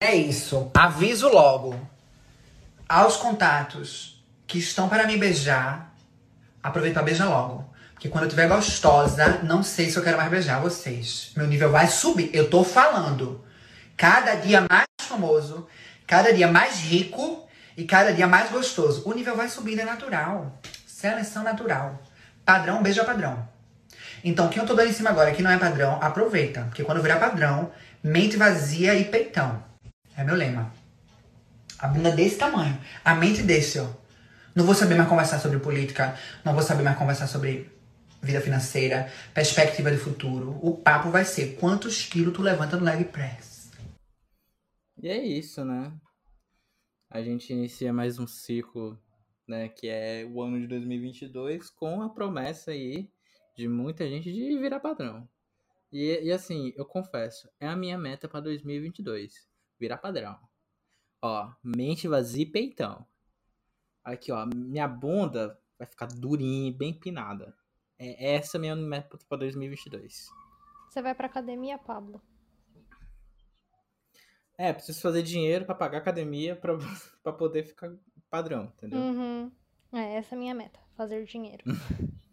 É isso. Aviso logo aos contatos que estão para me beijar. Aproveita pra beijar logo. Porque quando eu tiver gostosa, não sei se eu quero mais beijar vocês. Meu nível vai subir. Eu tô falando. Cada dia mais famoso, cada dia mais rico e cada dia mais gostoso. O nível vai subindo, é natural. Seleção natural. Padrão, beija padrão. Então, quem eu tô dando em cima agora que não é padrão, aproveita. Porque quando virar padrão, mente vazia e peitão. É meu lema. A bunda desse tamanho. A mente desse, ó. Não vou saber mais conversar sobre política. Não vou saber mais conversar sobre vida financeira, perspectiva de futuro. O papo vai ser quantos quilos tu levanta no leg press. E é isso, né? A gente inicia mais um ciclo, né, que é o ano de 2022 com a promessa aí de muita gente de virar padrão. E, e assim, eu confesso, é a minha meta para 2022, virar padrão. Ó, mente vazia e peitão. Aqui, ó, minha bunda vai ficar durinha, bem empinada. É essa minha meta para 2022. Você vai pra academia, Pablo? É, preciso fazer dinheiro para pagar academia pra, pra poder ficar padrão, entendeu? Uhum. É, essa é a minha meta, fazer dinheiro.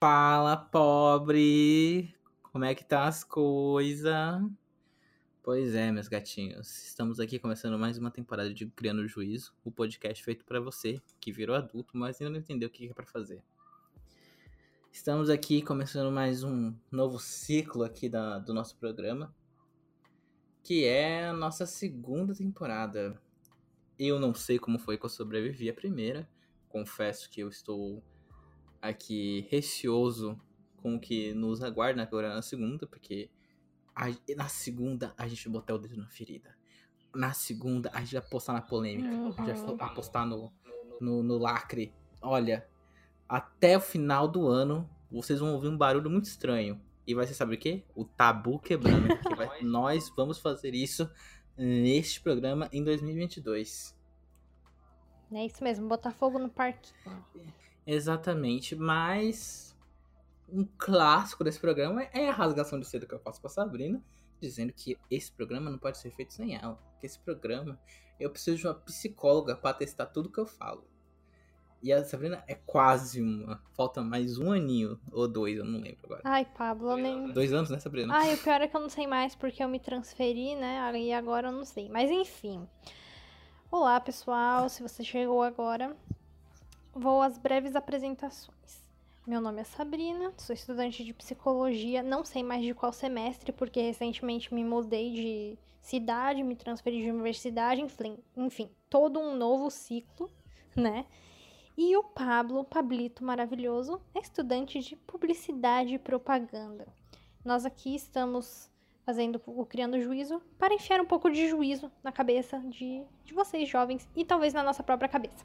Fala, pobre! Como é que tá as coisas? Pois é, meus gatinhos. Estamos aqui começando mais uma temporada de Criando Juízo, o podcast feito para você que virou adulto, mas ainda não entendeu o que é para fazer. Estamos aqui começando mais um novo ciclo aqui da, do nosso programa, que é a nossa segunda temporada. Eu não sei como foi que eu sobrevivi à primeira. Confesso que eu estou aqui receoso com o que nos aguarda agora na segunda, porque a- na segunda a gente vai botar o dedo na ferida. Na segunda a gente vai apostar na polêmica, a gente vai Uhum. apostar no, no, no lacre. Olha, até o final do ano vocês vão ouvir um barulho muito estranho. E vai ser, sabe o quê? O tabu quebrando. que vai- nós vamos fazer isso neste programa em 2022. É isso mesmo, botar fogo no parque. Exatamente, mas um clássico desse programa é a rasgação de seda que eu faço pra Sabrina, dizendo que esse programa não pode ser feito sem ela. Que esse programa eu preciso de uma psicóloga pra testar tudo que eu falo. E a Sabrina é quase uma. Falta mais um aninho ou dois, eu não lembro agora. Ai, Pablo, eu nem. Dois anos, né, Sabrina? Ai, o pior é que eu não sei mais porque eu me transferi, né? E agora eu não sei. Mas enfim. Olá, pessoal. Se você chegou agora, vou às breves apresentações. Meu nome é Sabrina, sou estudante de psicologia, não sei mais de qual semestre, porque recentemente me mudei de cidade, me transferi de universidade, enfim, todo um novo ciclo, né? E o Pablo, Pablito maravilhoso, é estudante de publicidade e propaganda. Nós aqui estamos fazendo o Criando Juízo para enfiar um pouco de juízo na cabeça de, de vocês, jovens, e talvez na nossa própria cabeça.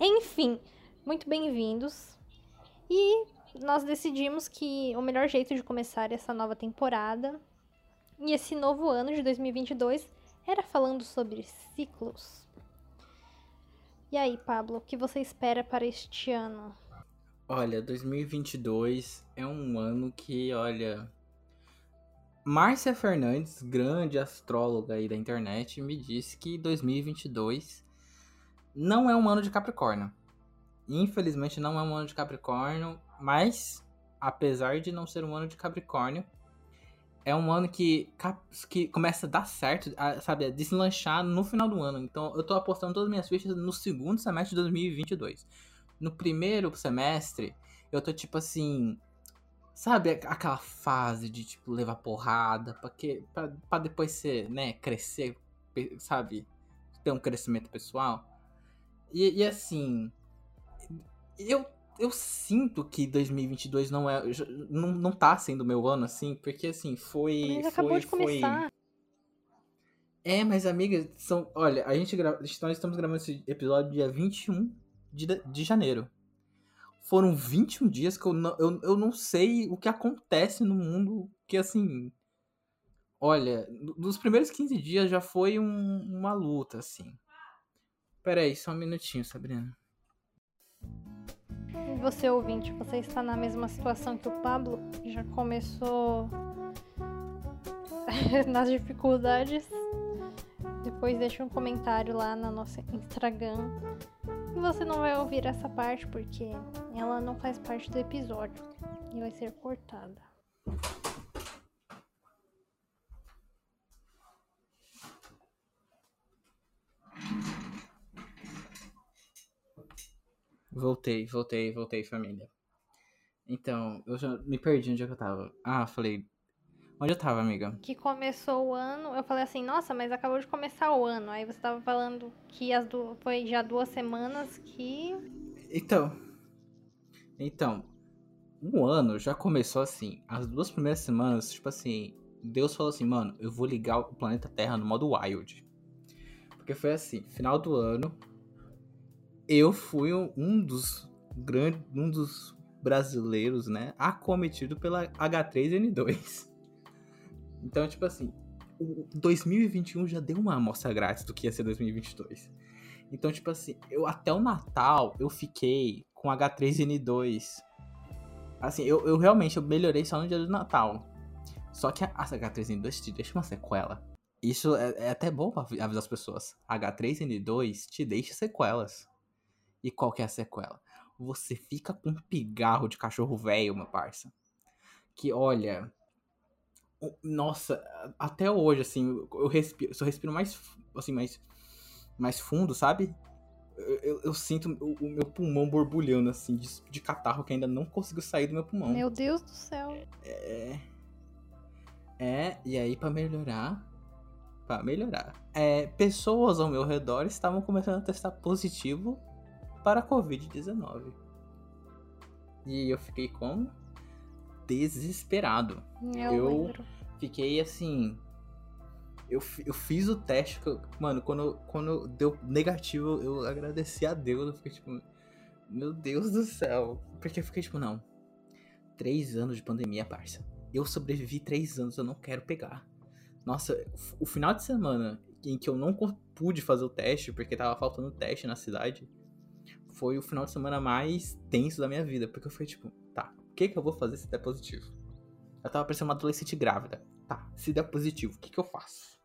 Enfim, muito bem-vindos. E nós decidimos que o melhor jeito de começar essa nova temporada e esse novo ano de 2022 era falando sobre ciclos. E aí, Pablo, o que você espera para este ano? Olha, 2022 é um ano que, olha. Márcia Fernandes, grande astróloga aí da internet, me disse que 2022 não é um ano de Capricórnio. Infelizmente não é um ano de Capricórnio, mas apesar de não ser um ano de Capricórnio, é um ano que, que começa a dar certo, a, sabe, a deslanchar no final do ano. Então eu tô apostando todas as minhas fichas no segundo semestre de 2022 no primeiro semestre, eu tô tipo assim. Sabe aquela fase de tipo levar porrada pra, que, depois ser, né, crescer, sabe? Ter um crescimento pessoal. E, e assim. Eu, eu sinto que 2022 não é. Não, não tá sendo meu ano assim, porque assim, foi. Mas acabou foi, de foi- começar. é, mas amiga, são, olha, a gente gra... nós estamos gravando esse episódio dia 21 de, de de janeiro. foram 21 dias que eu não, eu, eu não sei o que acontece no mundo que, assim... Olha, nos primeiros 15 dias já foi um, uma luta, assim. Pera aí, só um minutinho, Sabrina. Você, ouvinte, você está na mesma situação que o Pablo? Já começou nas dificuldades? Depois deixa um comentário lá na nossa Instagram. E você não vai ouvir essa parte porque ela não faz parte do episódio e vai ser cortada. Voltei, voltei, voltei, família. Então, eu já me perdi onde é que eu tava. Ah, falei. Onde eu tava, amiga? Que começou o ano, eu falei assim, nossa, mas acabou de começar o ano. Aí você tava falando que as du... foi já duas semanas que. Então. Então. Um ano já começou assim. As duas primeiras semanas, tipo assim. Deus falou assim, mano, eu vou ligar o planeta Terra no modo wild. Porque foi assim, final do ano, eu fui um dos grandes, um dos brasileiros, né, acometido pela H3N2. Então, tipo assim, o 2021 já deu uma amostra grátis do que ia ser 2022. Então, tipo assim, eu até o Natal eu fiquei com H3N2. Assim, eu, eu realmente eu melhorei só no dia do Natal. Só que a, a H3N2 te deixa uma sequela. Isso é, é até bom pra avisar as pessoas. H3N2 te deixa sequelas. E qual que é a sequela? Você fica com um pigarro de cachorro velho, meu parça. Que olha. Nossa, até hoje, assim, eu respiro, eu respiro mais, assim, mais, mais fundo, sabe? Eu, eu, eu sinto o, o, meu pulmão borbulhando, assim, de, de catarro que ainda não conseguiu sair do meu pulmão. Meu Deus do céu. É. É, e aí, para melhorar, para melhorar, é, pessoas ao meu redor estavam começando a testar positivo para a Covid-19. E eu fiquei como? Desesperado. Eu, eu fiquei assim. Eu, eu fiz o teste. Eu, mano, quando, quando deu negativo, eu agradeci a Deus. Eu fiquei tipo, meu Deus do céu. Porque eu fiquei tipo, não. Três anos de pandemia, parça. Eu sobrevivi três anos, eu não quero pegar. Nossa, o final de semana em que eu não pude fazer o teste, porque tava faltando teste na cidade, foi o final de semana mais tenso da minha vida. Porque eu fui tipo, tá, o que que eu vou fazer se der positivo? Eu tava parecendo uma adolescente grávida. Tá, se der positivo, o que que eu faço?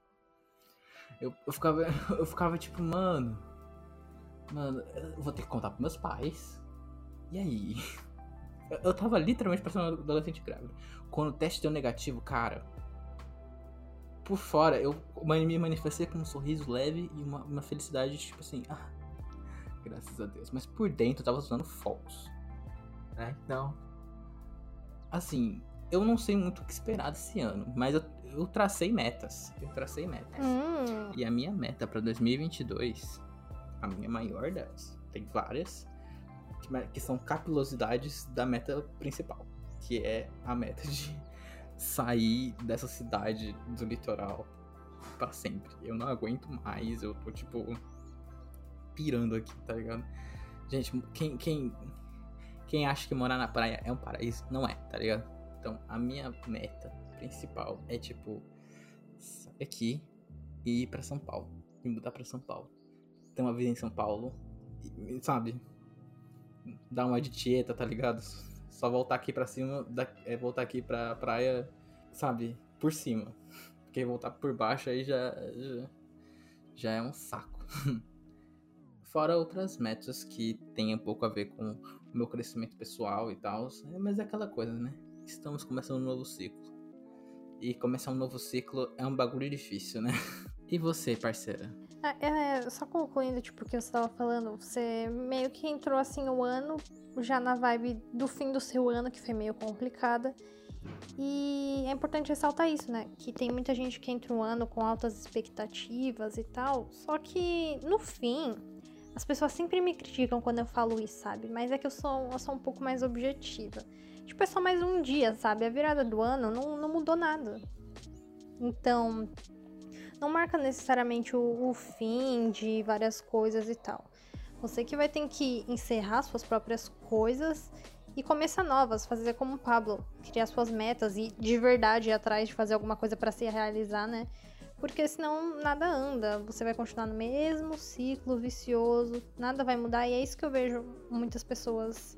Eu, eu, ficava, eu ficava tipo, mano. Mano, eu vou ter que contar pros meus pais. E aí? Eu, tava literalmente parecendo uma adolescente grávida. Quando o teste deu negativo, cara. Por fora, eu me manifestei com um sorriso leve e uma, uma felicidade, tipo assim, ah, graças a Deus. Mas por dentro eu tava usando fogos. Né? Então. Assim, eu não sei muito o que esperar desse ano, mas eu, eu tracei metas. Eu tracei metas. Hum. E a minha meta para 2022, a minha maior delas, tem várias, que, que são capilosidades da meta principal, que é a meta de sair dessa cidade do litoral para sempre. Eu não aguento mais, eu tô tipo pirando aqui, tá ligado? Gente, quem, quem, quem acha que morar na praia é um paraíso, não é, tá ligado? Então, a minha meta principal é, tipo, sair aqui e ir pra São Paulo. E mudar pra São Paulo. Ter uma vida em São Paulo, e, sabe? Dar uma de tieta, tá ligado? Só voltar aqui pra cima, da, é voltar aqui pra praia, sabe? Por cima. Porque voltar por baixo aí já, já, já é um saco. Fora outras metas que tem um pouco a ver com o meu crescimento pessoal e tal. É, mas é aquela coisa, né? Estamos começando um novo ciclo. E começar um novo ciclo é um bagulho difícil, né? E você, parceira? É, é, só concluindo, tipo, o que você tava falando, você meio que entrou assim o ano, já na vibe do fim do seu ano, que foi meio complicada. E é importante ressaltar isso, né? Que tem muita gente que entra um ano com altas expectativas e tal. Só que no fim, as pessoas sempre me criticam quando eu falo isso, sabe? Mas é que eu sou, eu sou um pouco mais objetiva. Tipo, é só mais um dia, sabe? A virada do ano não, não mudou nada. Então, não marca necessariamente o, o fim de várias coisas e tal. Você que vai ter que encerrar suas próprias coisas e começar novas, fazer como o Pablo, criar suas metas e de verdade ir atrás de fazer alguma coisa para se realizar, né? Porque senão nada anda, você vai continuar no mesmo ciclo vicioso, nada vai mudar e é isso que eu vejo muitas pessoas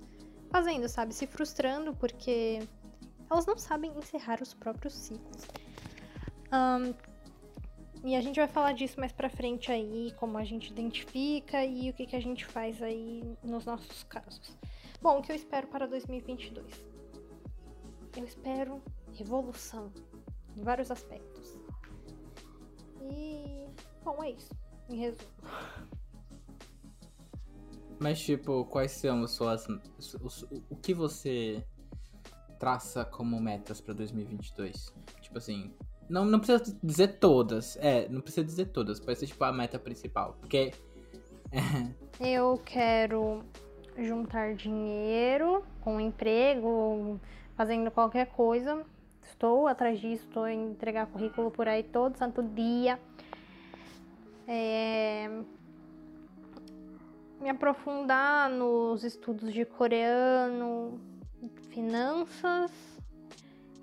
fazendo, sabe? Se frustrando porque elas não sabem encerrar os próprios ciclos. Um, e a gente vai falar disso mais pra frente aí, como a gente identifica e o que, que a gente faz aí nos nossos casos. Bom, o que eu espero para 2022? Eu espero revolução em vários aspectos. E, bom, é isso, em resumo. Mas, tipo, quais são as suas. O, o que você traça como metas pra 2022? Tipo assim, não, não precisa dizer todas. É, não precisa dizer todas. Pode ser tipo a meta principal. Porque. eu quero juntar dinheiro com um emprego, fazendo qualquer coisa. Estou atrás disso, estou entregar currículo por aí todo santo dia. É... Me aprofundar nos estudos de coreano, finanças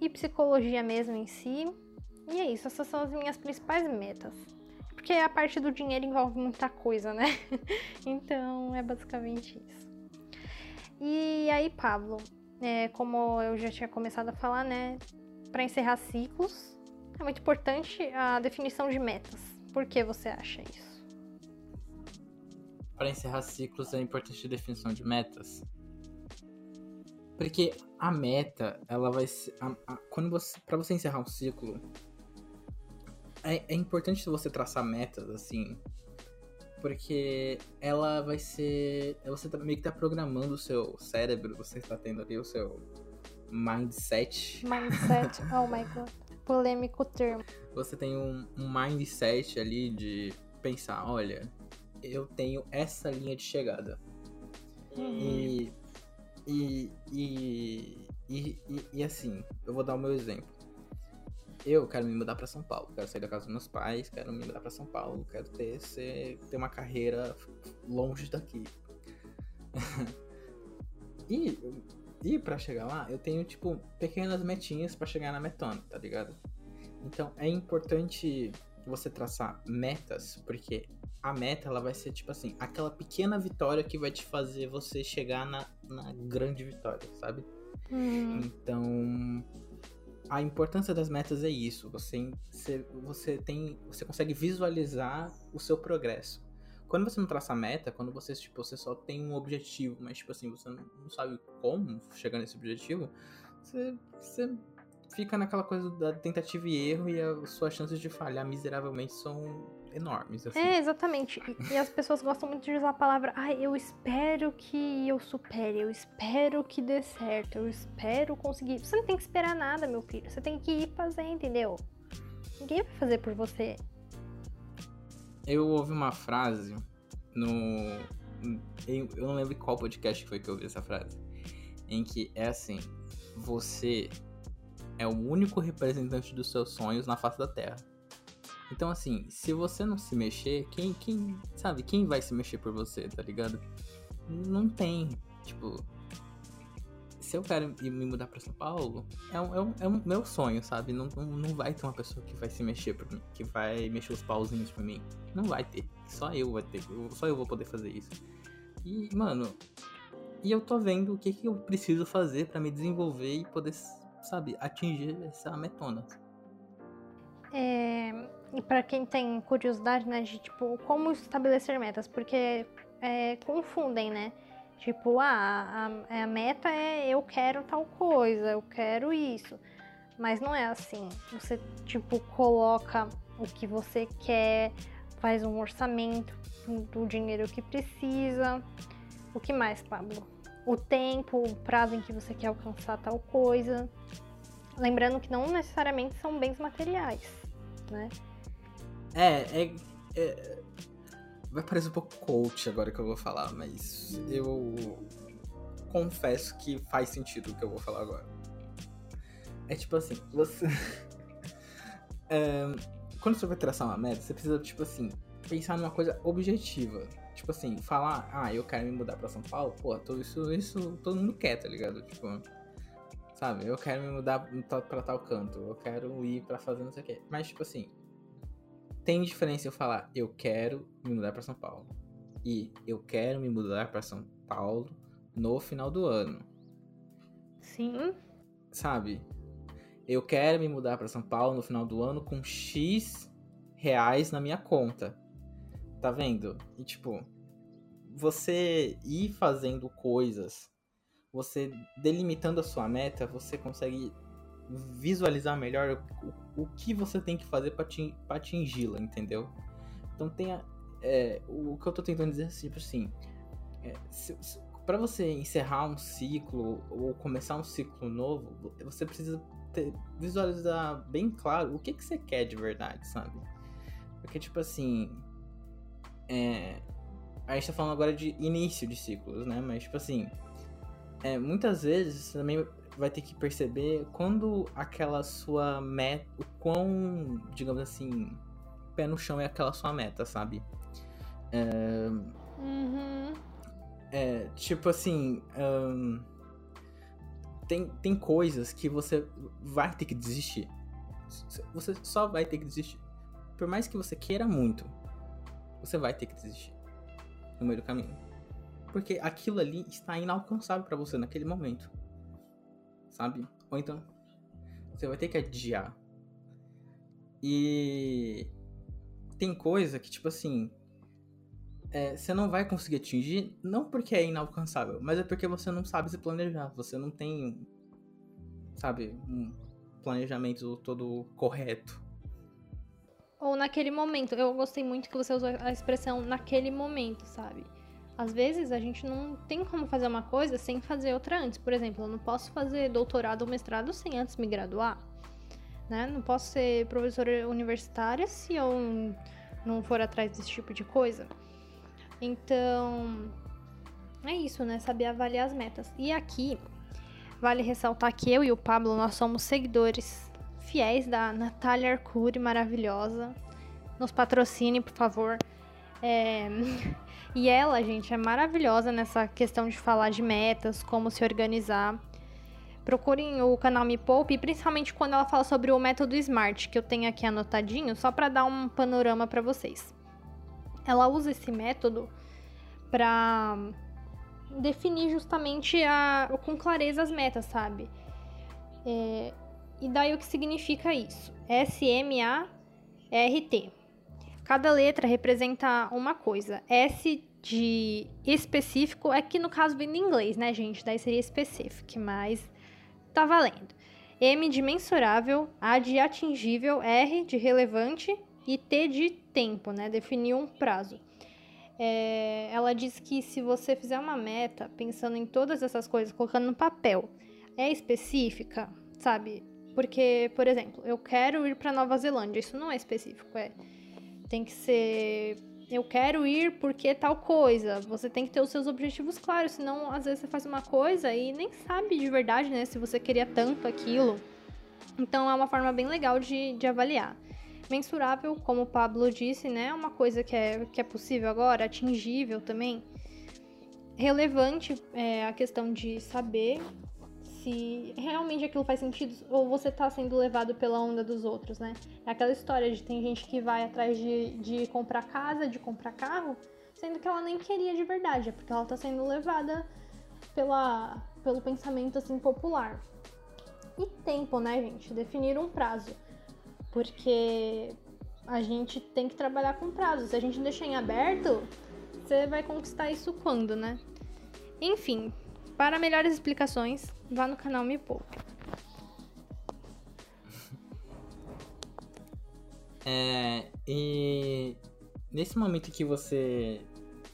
e psicologia mesmo em si. E é isso, essas são as minhas principais metas. Porque a parte do dinheiro envolve muita coisa, né? então é basicamente isso. E aí, Pablo, é, como eu já tinha começado a falar, né? Para encerrar ciclos, é muito importante a definição de metas. Por que você acha isso? Para encerrar ciclos é importante a definição de metas. Porque a meta, ela vai ser. A, a, quando você. para você encerrar um ciclo, é, é importante você traçar metas, assim, porque ela vai ser. Você tá, meio que tá programando o seu cérebro, você está tendo ali o seu mindset. Mindset, oh my god. Polêmico termo. Você tem um, um mindset ali de pensar, olha, eu tenho essa linha de chegada. E, e, e, e, e assim, eu vou dar o meu exemplo eu quero me mudar para São Paulo, quero sair da casa dos meus pais, quero me mudar para São Paulo, quero ter, ser, ter uma carreira longe daqui. e e para chegar lá, eu tenho tipo pequenas metinhas para chegar na metona, tá ligado? Então é importante você traçar metas, porque a meta ela vai ser tipo assim, aquela pequena vitória que vai te fazer você chegar na, na grande vitória, sabe? Uhum. Então, a importância das metas é isso. Você, você, você tem. Você consegue visualizar o seu progresso. Quando você não traça meta, quando você, tipo, você só tem um objetivo, mas tipo assim, você não sabe como chegar nesse objetivo, você, você fica naquela coisa da tentativa e erro e as suas chances de falhar miseravelmente são enormes. Assim. É, exatamente. E, e, as pessoas gostam muito de usar a palavra, ai, ah, eu espero que eu supere, eu espero que dê certo, eu espero conseguir. Você não tem que esperar nada, meu filho. Você tem que ir fazer, entendeu? Ninguém vai fazer por você. Eu ouvi uma frase no. Eu não lembro qual podcast foi que eu ouvi essa frase. Em que é assim: você é o único representante dos seus sonhos na face da Terra. Então, assim, se você não se mexer, quem, quem, sabe, quem vai se mexer por você, tá ligado? Não tem. Tipo, se eu quero me mudar pra São Paulo, é um, é um, é um meu sonho, sabe? Não, não, não vai ter uma pessoa que vai se mexer por mim, que vai mexer os pauzinhos por mim. Não vai ter. Só eu vou ter. Só eu vou poder fazer isso. E, mano, e eu tô vendo o que, que eu preciso fazer para me desenvolver e poder, sabe, atingir essa metona. É, e para quem tem curiosidade, né, de tipo, como estabelecer metas, porque é, confundem, né? Tipo, ah, a, a, meta é eu quero tal coisa, eu quero isso. Mas não é assim. Você, tipo, coloca o que você quer, faz um orçamento do dinheiro que precisa. O que mais, Pablo? O tempo, o prazo em que você quer alcançar tal coisa. Lembrando que não necessariamente são bens materiais, né? É, é, é, Vai parecer um pouco coach agora que eu vou falar, mas eu confesso que faz sentido o que eu vou falar agora. É tipo assim, você. é, quando você vai traçar uma meta, você precisa, tipo assim, pensar numa coisa objetiva. tipo assim, falar, ah, eu quero me mudar pra São Paulo, pô, tô, isso, isso todo mundo quer, tá ligado? Tipo, sabe, eu quero me mudar pra tal canto, eu quero ir pra fazer não sei o quê. Mas, tipo assim, tem diferença eu falar, eu quero me mudar pra São Paulo. E eu quero me mudar pra São Paulo no final do ano. Sim. Sabe? Eu quero me mudar para São Paulo no final do ano com X reais na minha conta. Tá vendo? E tipo, você ir fazendo coisas, você delimitando a sua meta, você consegue visualizar melhor o, o que você tem que fazer para atingi-la, entendeu? Então tenha. É, o que eu tô tentando dizer é tipo assim. É, para você encerrar um ciclo ou começar um ciclo novo, você precisa ter, visualizar bem claro o que, que você quer de verdade, sabe? Porque, tipo assim. É, a gente tá falando agora de início de ciclos, né? Mas, tipo assim. É, muitas vezes também vai ter que perceber quando aquela sua meta. O quão, digamos assim. Pé no chão é aquela sua meta, sabe? É, uhum. é tipo assim. Um, tem, tem coisas que você vai ter que desistir. Você só vai ter que desistir. Por mais que você queira muito, você vai ter que desistir no meio do caminho. Porque aquilo ali está inalcançável para você naquele momento. Sabe? Ou então, você vai ter que adiar. E tem coisa que, tipo assim, é, você não vai conseguir atingir, não porque é inalcançável, mas é porque você não sabe se planejar. Você não tem, sabe, um planejamento todo correto. Ou naquele momento. Eu gostei muito que você usou a expressão naquele momento, sabe? Às vezes a gente não tem como fazer uma coisa sem fazer outra antes. Por exemplo, eu não posso fazer doutorado ou mestrado sem antes me graduar. Né? Não posso ser professora universitária se eu não for atrás desse tipo de coisa. Então, é isso, né? Saber avaliar as metas. E aqui, vale ressaltar que eu e o Pablo, nós somos seguidores fiéis da Natália Arcuri, maravilhosa. Nos patrocine, por favor. É... E ela, gente, é maravilhosa nessa questão de falar de metas, como se organizar. Procurem o canal Me Poupe, principalmente quando ela fala sobre o método SMART, que eu tenho aqui anotadinho, só para dar um panorama para vocês ela usa esse método para definir justamente a, com clareza as metas, sabe? É, e daí o que significa isso? S-M-A-R-T. Cada letra representa uma coisa. S de específico é que no caso vem do inglês, né, gente? Daí seria specific, mas tá valendo. M de mensurável, A de atingível, R de relevante e T de tempo, né? Definir um prazo. É, ela diz que se você fizer uma meta pensando em todas essas coisas, colocando no papel, é específica, sabe? Porque, por exemplo, eu quero ir para Nova Zelândia, isso não é específico, é tem que ser eu quero ir porque tal coisa. Você tem que ter os seus objetivos claros, senão às vezes você faz uma coisa e nem sabe de verdade, né, se você queria tanto aquilo. Então é uma forma bem legal de, de avaliar. Mensurável, como o Pablo disse, né? É uma coisa que é, que é possível agora, atingível também. Relevante é a questão de saber se realmente aquilo faz sentido ou você tá sendo levado pela onda dos outros, né? É aquela história de tem gente que vai atrás de, de comprar casa, de comprar carro, sendo que ela nem queria de verdade, é porque ela tá sendo levada pela, pelo pensamento assim popular. E tempo, né, gente? Definir um prazo porque a gente tem que trabalhar com prazo. Se a gente deixar em aberto, você vai conquistar isso quando, né? Enfim, para melhores explicações, vá no canal Me Poupe. É, e nesse momento que você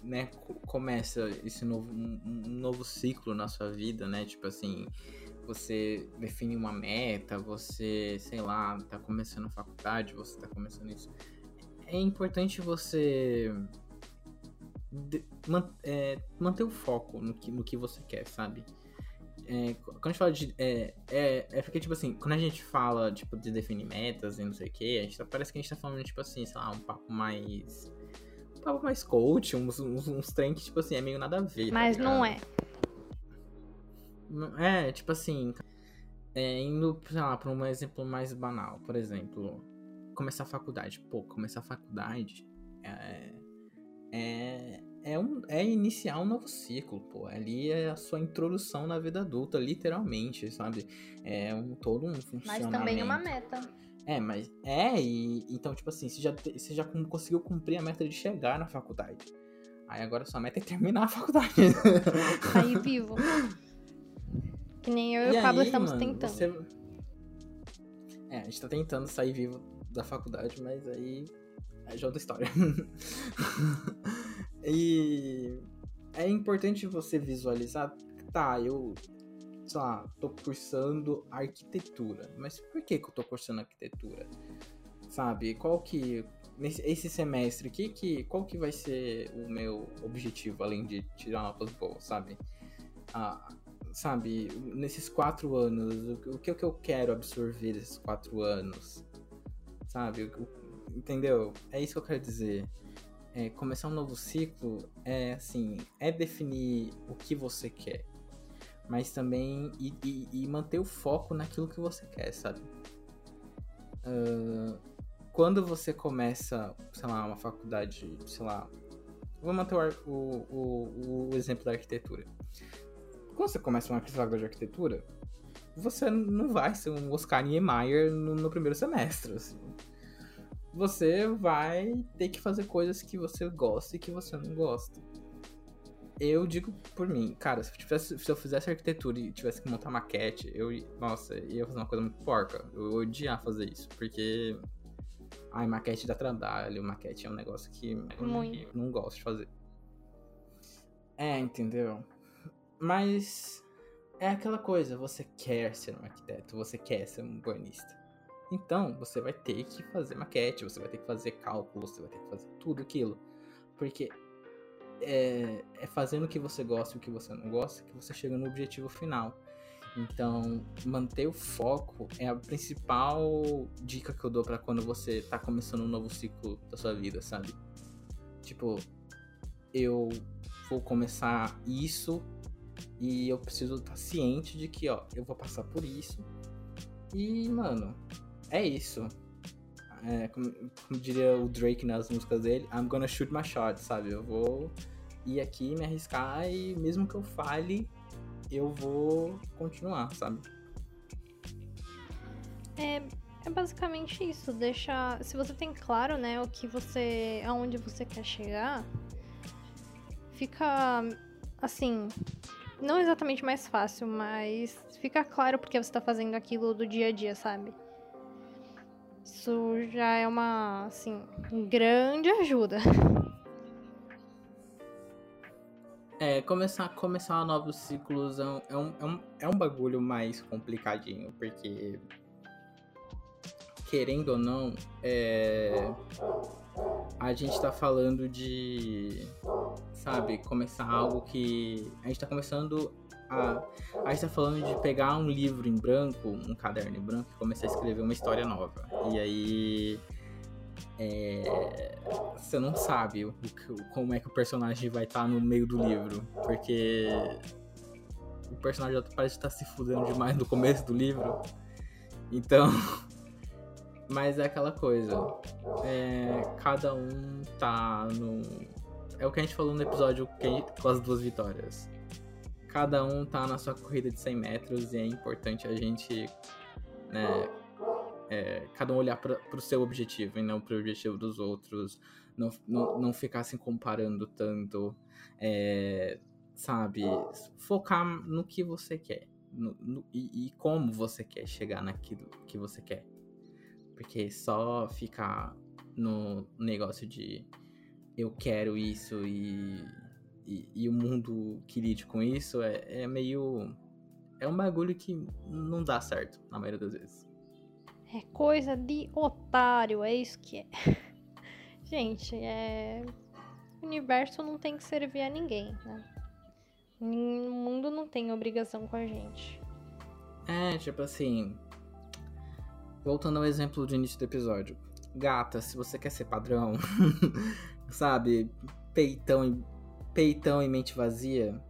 né, começa esse novo, um, novo ciclo na sua vida, né? Tipo assim, você define uma meta, você, sei lá, tá começando faculdade, você tá começando isso. É importante você de, man, é, manter o foco no que, no que você quer, sabe? É, quando a gente fala de. É, é, é porque, tipo assim, quando a gente fala, tipo, de definir metas e não sei o que, a gente tá, parece que a gente tá falando, tipo assim, sei lá, um papo mais. papo mais coach, uns, uns, uns trem que, tipo assim, é meio nada a ver. tá Mas não ligado? é. Não- É, tipo assim, é, indo, sei lá, pra um exemplo mais banal, por exemplo, começar a faculdade. Pô, começar a faculdade é, é, é, um, é iniciar um novo ciclo, pô. Ali é a sua introdução na vida adulta, literalmente, sabe? É um, todo um Mas funcionamento. também é uma meta. É, mas é, e então, tipo assim, você já, você já conseguiu cumprir a meta de chegar na faculdade. Aí agora sua meta é terminar a faculdade. Sair vivo. Que nem eu e, o Pablo aí, estamos mano, tentando. você- É, a gente tá tentando sair vivo da faculdade, mas aí é já outra história. e é importante você visualizar, tá, eu, sei lá, tô cursando arquitetura, mas por que que eu tô cursando arquitetura? Sabe, qual que, nesse esse semestre, que que, qual que vai ser o meu objetivo, além de tirar notas boas, sabe? Ah, sabe, nesses quatro anos, o, que- o que, eu quero absorver desses quatro anos? Sabe? Entendeu? É isso que eu quero dizer. É, começar um novo ciclo é assim, é definir o que você quer. Mas também e, e- e manter o foco naquilo que você quer, sabe? Ah, quando você começa, sei lá, uma faculdade, sei lá. Vou manter o, o, o, o exemplo da arquitetura. Quando você começa uma faculdade de arquitetura, você não vai ser um Oscar Niemeyer no, no primeiro semestre. assim. Você vai ter que fazer coisas que você gosta e que você não gosta. Eu digo por mim, cara, se eu, tivesse, se eu fizesse arquitetura e tivesse que montar maquete, eu, nossa, ia fazer uma coisa muito porca. Eu ia odiar fazer isso, porque. Ai, maquete dá trabalho, maquete é um negócio que eu não gosto de fazer. É, entendeu? Mas é aquela coisa, você quer ser um arquiteto, você quer ser um urbanista. Então, você vai ter que fazer maquete, você vai ter que fazer cálculo, você vai ter que fazer tudo aquilo. Porque é, é fazendo o que você gosta e o que você não gosta que você chega no objetivo final. Então, manter o foco é a principal dica que eu dou pra quando você tá começando um novo ciclo da sua vida, sabe? Tipo, eu vou começar isso e eu preciso estar ciente de que, ó, eu vou passar por isso. E, mano, é isso. É, como, como diria o Drake nas músicas dele, I'm gonna shoot my shot, sabe? Eu vou ir aqui, me arriscar e mesmo que eu falhe, eu vou continuar, sabe? É, é basicamente isso. Deixar. Se você tem claro, né, o que você. aonde você quer chegar, fica assim. Não exatamente mais fácil, mas fica claro porque você tá fazendo aquilo do dia a dia, sabe? Isso já é uma, assim, grande ajuda. É, começar, começar novos ciclos é um, é, um, é, um, é um bagulho mais complicadinho, porque querendo ou não, é, a gente tá falando de, sabe, começar algo que. A gente tá começando a. A gente tá falando de pegar um livro em branco, um caderno em branco, e começar a escrever uma história nova. E aí. é, você não sabe o que- como é que o personagem vai estar no meio do livro. Porque o personagem parece estar se fudendo demais no começo do livro. Então. Mas é aquela coisa. é, cada um tá no. É o que a gente falou no episódio com as duas vitórias. Cada um tá na sua corrida de 100 metros e é importante a gente. Né, é, cada um olhar para o seu objetivo e não para o objetivo dos outros. Não, não, não ficar se comparando tanto. é, sabe? Focar no que você quer. no- no- e, e como você quer chegar naquilo que você quer. Porque só ficar no negócio de eu quero isso e, e, e o mundo que lide com isso é, é meio. É um bagulho que não dá certo, na maioria das vezes. É coisa de otário, é isso que é. Gente, é. O universo não tem que servir a ninguém, né? O mundo não tem obrigação com a gente. É, tipo assim. Voltando ao exemplo do início do episódio. gata, se você quer ser padrão, sabe, peitão e, peitão e mente vazia,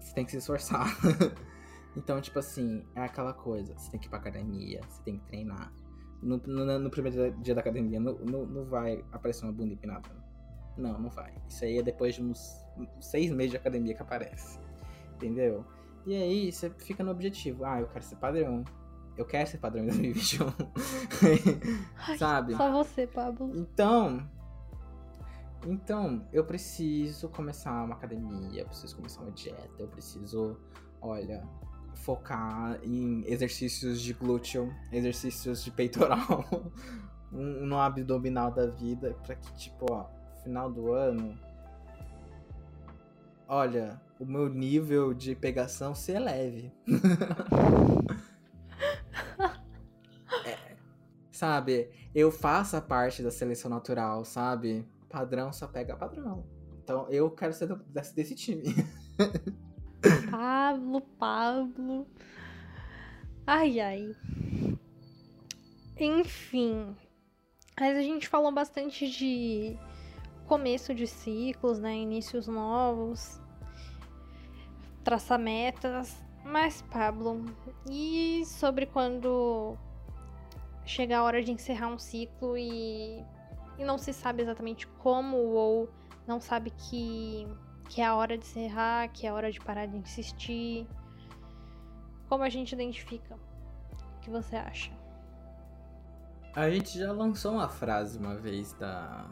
você tem que se esforçar. então, tipo assim, é aquela coisa, você tem que ir pra academia, você tem que treinar. No, no, no primeiro dia da academia, não, não, não vai aparecer uma bunda empinada. Não, não vai. Isso aí é depois de uns seis meses de academia que aparece. Entendeu? E aí você fica no objetivo. Ah, eu quero ser padrão. Eu quero ser padrão em 2021. Ai, Sabe? Só você, Pablo. Então. Então, eu preciso começar uma academia, eu preciso começar uma dieta, eu preciso, olha, focar em exercícios de glúteo, exercícios de peitoral, um, no abdominal da vida, pra que, tipo, ó, final do ano, olha, o meu nível de pegação se eleve. É, sabe, eu faço parte da seleção natural, sabe? Padrão só pega padrão. Então eu quero ser desse, desse time. Pablo, Pablo. Ai, ai. Enfim. Mas a gente falou bastante de começo de ciclos, né? Inícios novos. Traçar metas. Mas, Pablo, e sobre quando chega a hora de encerrar um ciclo e, e não se sabe exatamente como ou não sabe que que é a hora de encerrar, que é a hora de parar de insistir. Como a gente identifica? O que você acha? A gente já lançou uma frase uma vez da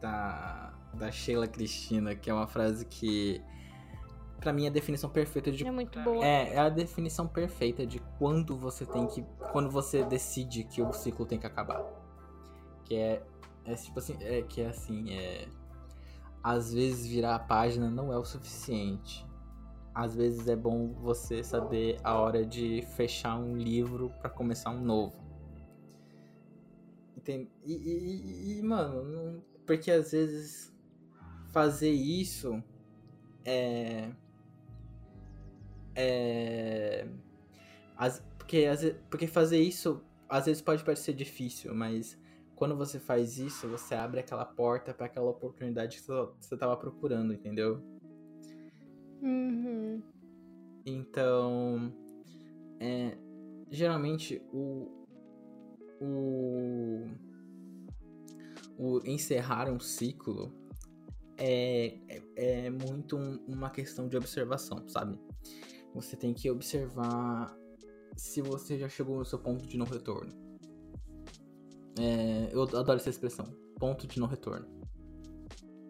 da da Sheila Cristina, que é uma frase que para mim é a definição perfeita de É muito boa. é, é a definição perfeita de quando você tem que quando você decide que o ciclo tem que acabar. Que é, é tipo assim, é que é assim, é às vezes virar a página não é o suficiente. Às vezes é bom você saber a hora de fechar um livro para começar um novo. Entende? E, e, e, mano, não... porque às vezes fazer isso é. É. As, porque, porque fazer isso às vezes pode parecer difícil, mas quando você faz isso, você abre aquela porta para aquela oportunidade que você tava procurando, entendeu? Uhum. Então, é, geralmente o, o, o encerrar um ciclo é, é, é muito um, uma questão de observação, sabe? Você tem que observar se você já chegou no seu ponto de não retorno. É, eu adoro essa expressão, ponto de não retorno.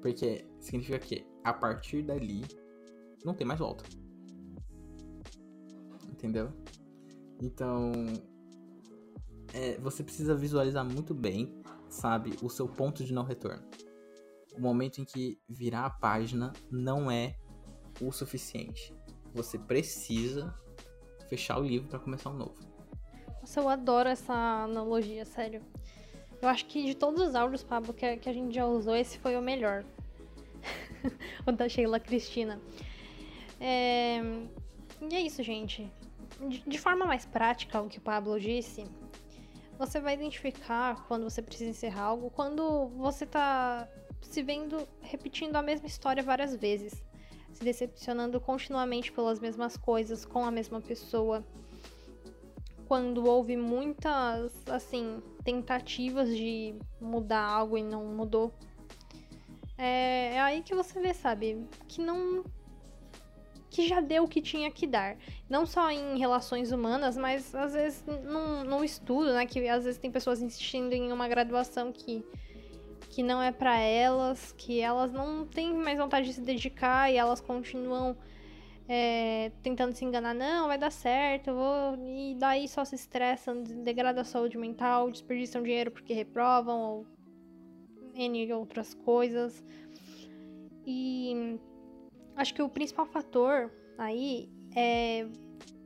Porque significa que a partir dali não tem mais volta. Entendeu? Então, é, você precisa visualizar muito bem, sabe, o seu ponto de não retorno. O momento em que virar a página não é o suficiente. Você precisa fechar o livro para começar um novo. Nossa, eu adoro essa analogia, sério. Eu acho que de todos os áudios, Pablo, que, que a gente já usou, esse foi o melhor. o da Sheila Cristina. É... E é isso, gente. De, de forma mais prática, o que o Pablo disse, você vai identificar quando você precisa encerrar algo, quando você tá se vendo repetindo a mesma história várias vezes, se decepcionando continuamente pelas mesmas coisas, com a mesma pessoa. Quando houve muitas, assim, tentativas de mudar algo e não mudou. É, é aí que você vê, sabe? Que não. Que já deu o que tinha que dar. Não só em relações humanas, mas às vezes num, num estudo, né? Que às vezes tem pessoas insistindo em uma graduação que, que não é para elas, que elas não têm mais vontade de se dedicar e elas continuam é, tentando se enganar, não, vai dar certo, vou. E daí só se estressam, degradam a saúde mental, desperdiçam dinheiro porque reprovam, ou N outras coisas. E acho que o principal fator aí é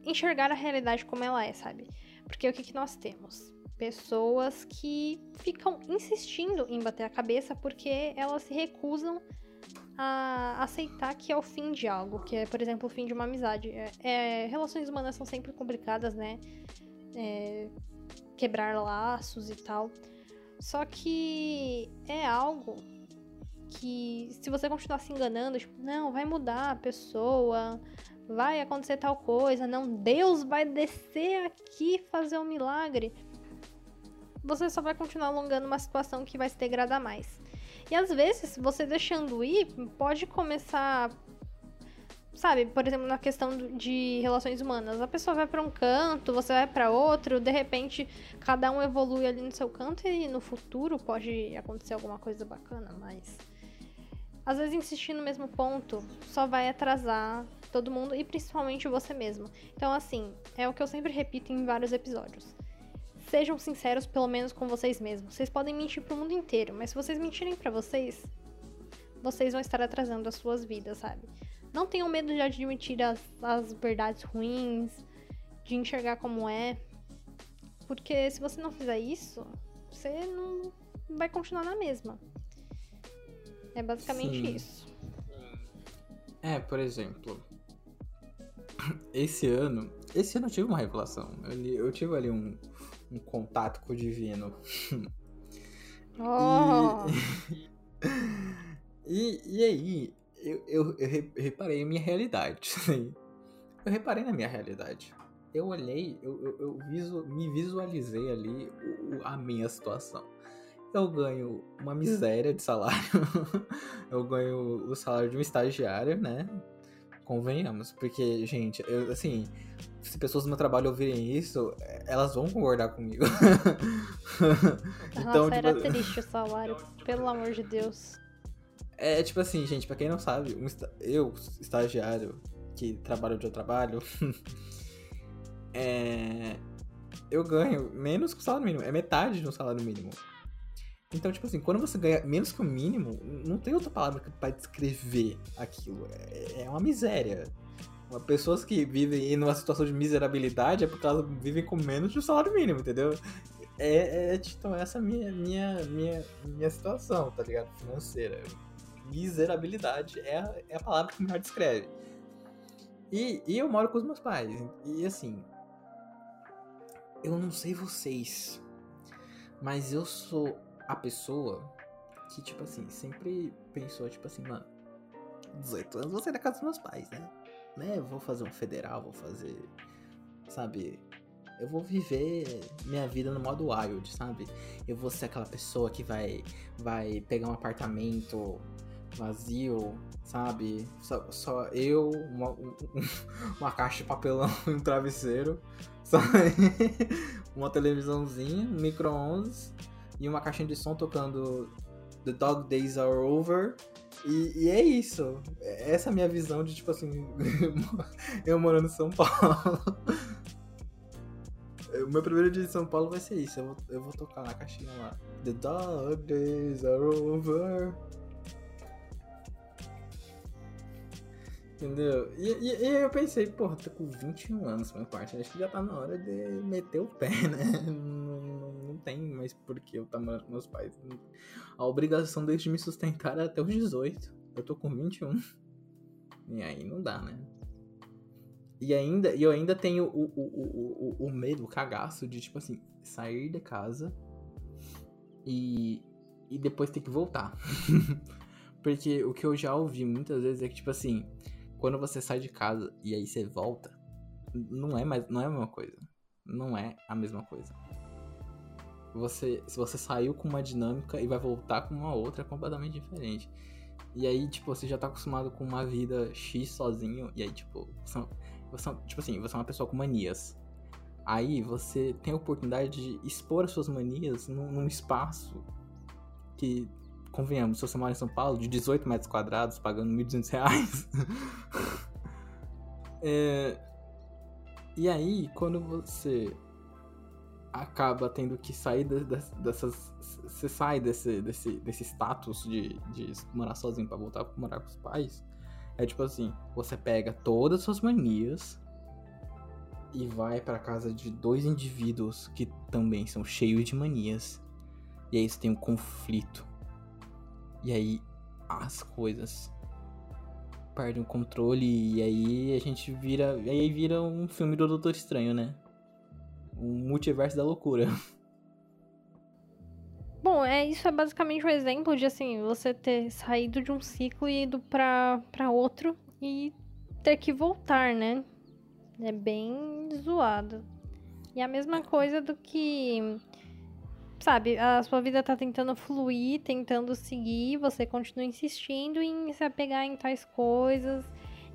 enxergar a realidade como ela é, sabe? Porque o que, que nós temos? Pessoas que ficam insistindo em bater a cabeça porque elas se recusam a aceitar que é o fim de algo, que é, por exemplo, o fim de uma amizade. É, é, relações humanas são sempre complicadas, né? É, quebrar laços e tal. Só que é algo que se você continuar se enganando, tipo, não, vai mudar a pessoa, vai acontecer tal coisa, não, Deus vai descer aqui fazer um milagre. Você só vai continuar alongando uma situação que vai se degradar mais. E às vezes, você deixando ir, pode começar sabe, por exemplo, na questão de relações humanas, a pessoa vai para um canto, você vai para outro, de repente cada um evolui ali no seu canto e no futuro pode acontecer alguma coisa bacana, mas às vezes insistir no mesmo ponto só vai atrasar todo mundo e principalmente você mesmo. Então, assim, é o que eu sempre repito em vários episódios. Sejam sinceros pelo menos com vocês mesmos. Vocês podem mentir pro mundo inteiro, mas se vocês mentirem para vocês, vocês vão estar atrasando as suas vidas, sabe? Não tenham medo de admitir as, as verdades ruins, de enxergar como é. Porque se você não fizer isso, você não vai continuar na mesma. É basicamente Sim. isso. É, por exemplo, esse ano. Esse ano eu tive uma revelação. Eu, eu tive ali um, um contato com o divino. Oh! e, e, e aí, eu, eu, eu reparei a minha realidade. eu reparei na minha realidade. Eu olhei, eu, eu, eu visu, me visualizei ali o, a minha situação. Eu ganho uma miséria de salário. eu ganho o salário de um estagiário, né? Convenhamos. Porque, gente, eu, assim, se pessoas do meu trabalho ouvirem isso, elas vão concordar comigo. então, Nossa, tipo... era triste o salário, pelo amor de Deus. É tipo assim, gente, para quem não sabe, um eu, estagiário, que trabalho de eu trabalho, é... eu ganho menos que o salário mínimo, é metade de um salário mínimo. Então, tipo assim, quando você ganha menos que o mínimo, não tem outra palavra para descrever aquilo. É, é uma miséria. Pessoas que vivem em uma situação de miserabilidade é porque elas vivem com menos de um salário mínimo, entendeu? É, é então, essa é minha, minha, minha, minha situação, tá ligado? Financeira miserabilidade é a, é a palavra que melhor descreve. E, e eu moro com os meus pais. E assim, eu não sei vocês, mas eu sou a pessoa que, tipo assim, sempre pensou, tipo assim, mano, 18 anos vou sair da casa dos meus pais, né? Né? Vou fazer um federal, vou fazer, sabe? Eu vou viver minha vida no modo wild, sabe? Eu vou ser aquela pessoa que vai, vai pegar um apartamento vazio, sabe? Só, só eu, uma, uma caixa de papelão e um travesseiro, sabe? uma televisãozinha, um micro-ondas e uma caixinha de som tocando The Dog Days Are Over. E, e, é isso. Essa é a minha visão de, tipo assim, eu morando em São Paulo. O meu primeiro dia de São Paulo vai ser isso. Eu vou, eu vou tocar na caixinha lá. The Dog Days Are Over. Entendeu? E, e, e, eu pensei, porra, tô com 21 anos, meu parte. Acho que já tá na hora de meter o pé, né? Tem mais por que eu tá morando com meus pais. A obrigação deles de me sustentar é até os 18. Eu tô com 21. E aí não dá, né? E ainda, eu ainda tenho o, o, o, o, o medo, o cagaço de, tipo assim, sair de casa e, e depois ter que voltar. Porque o que eu já ouvi muitas vezes é que, tipo assim, quando você sai de casa e aí você volta, não é mais, não é a mesma coisa. Não é a mesma coisa. Você, se você saiu com uma dinâmica e vai voltar com uma outra é completamente diferente. E aí, tipo, você já tá acostumado com uma vida X sozinho, e aí, tipo, você, você, tipo assim, você é uma pessoa com manias. Aí você tem a oportunidade de expor as suas manias num, num espaço que convenhamos, se você mora em São Paulo, de 18 metros quadrados, pagando 1.200 reais. é... E aí, quando você acaba tendo que sair de, de, dessas. Você sai desse, desse, desse status de, de morar sozinho para voltar pra morar com os pais. É tipo assim: você pega todas as suas manias e vai para casa de dois indivíduos que também são cheios de manias. E aí você tem um conflito e aí as coisas perdem o controle e aí a gente vira. E aí vira um filme do Doutor Estranho, né? Um multiverso da loucura. Bom, é, isso é basicamente um exemplo de, assim, você ter saído de um ciclo e ido pra, pra outro e ter que voltar, né? É bem zoado. E a mesma coisa do que, sabe, a sua vida tá tentando fluir, tentando seguir, você continua insistindo em se apegar em tais coisas,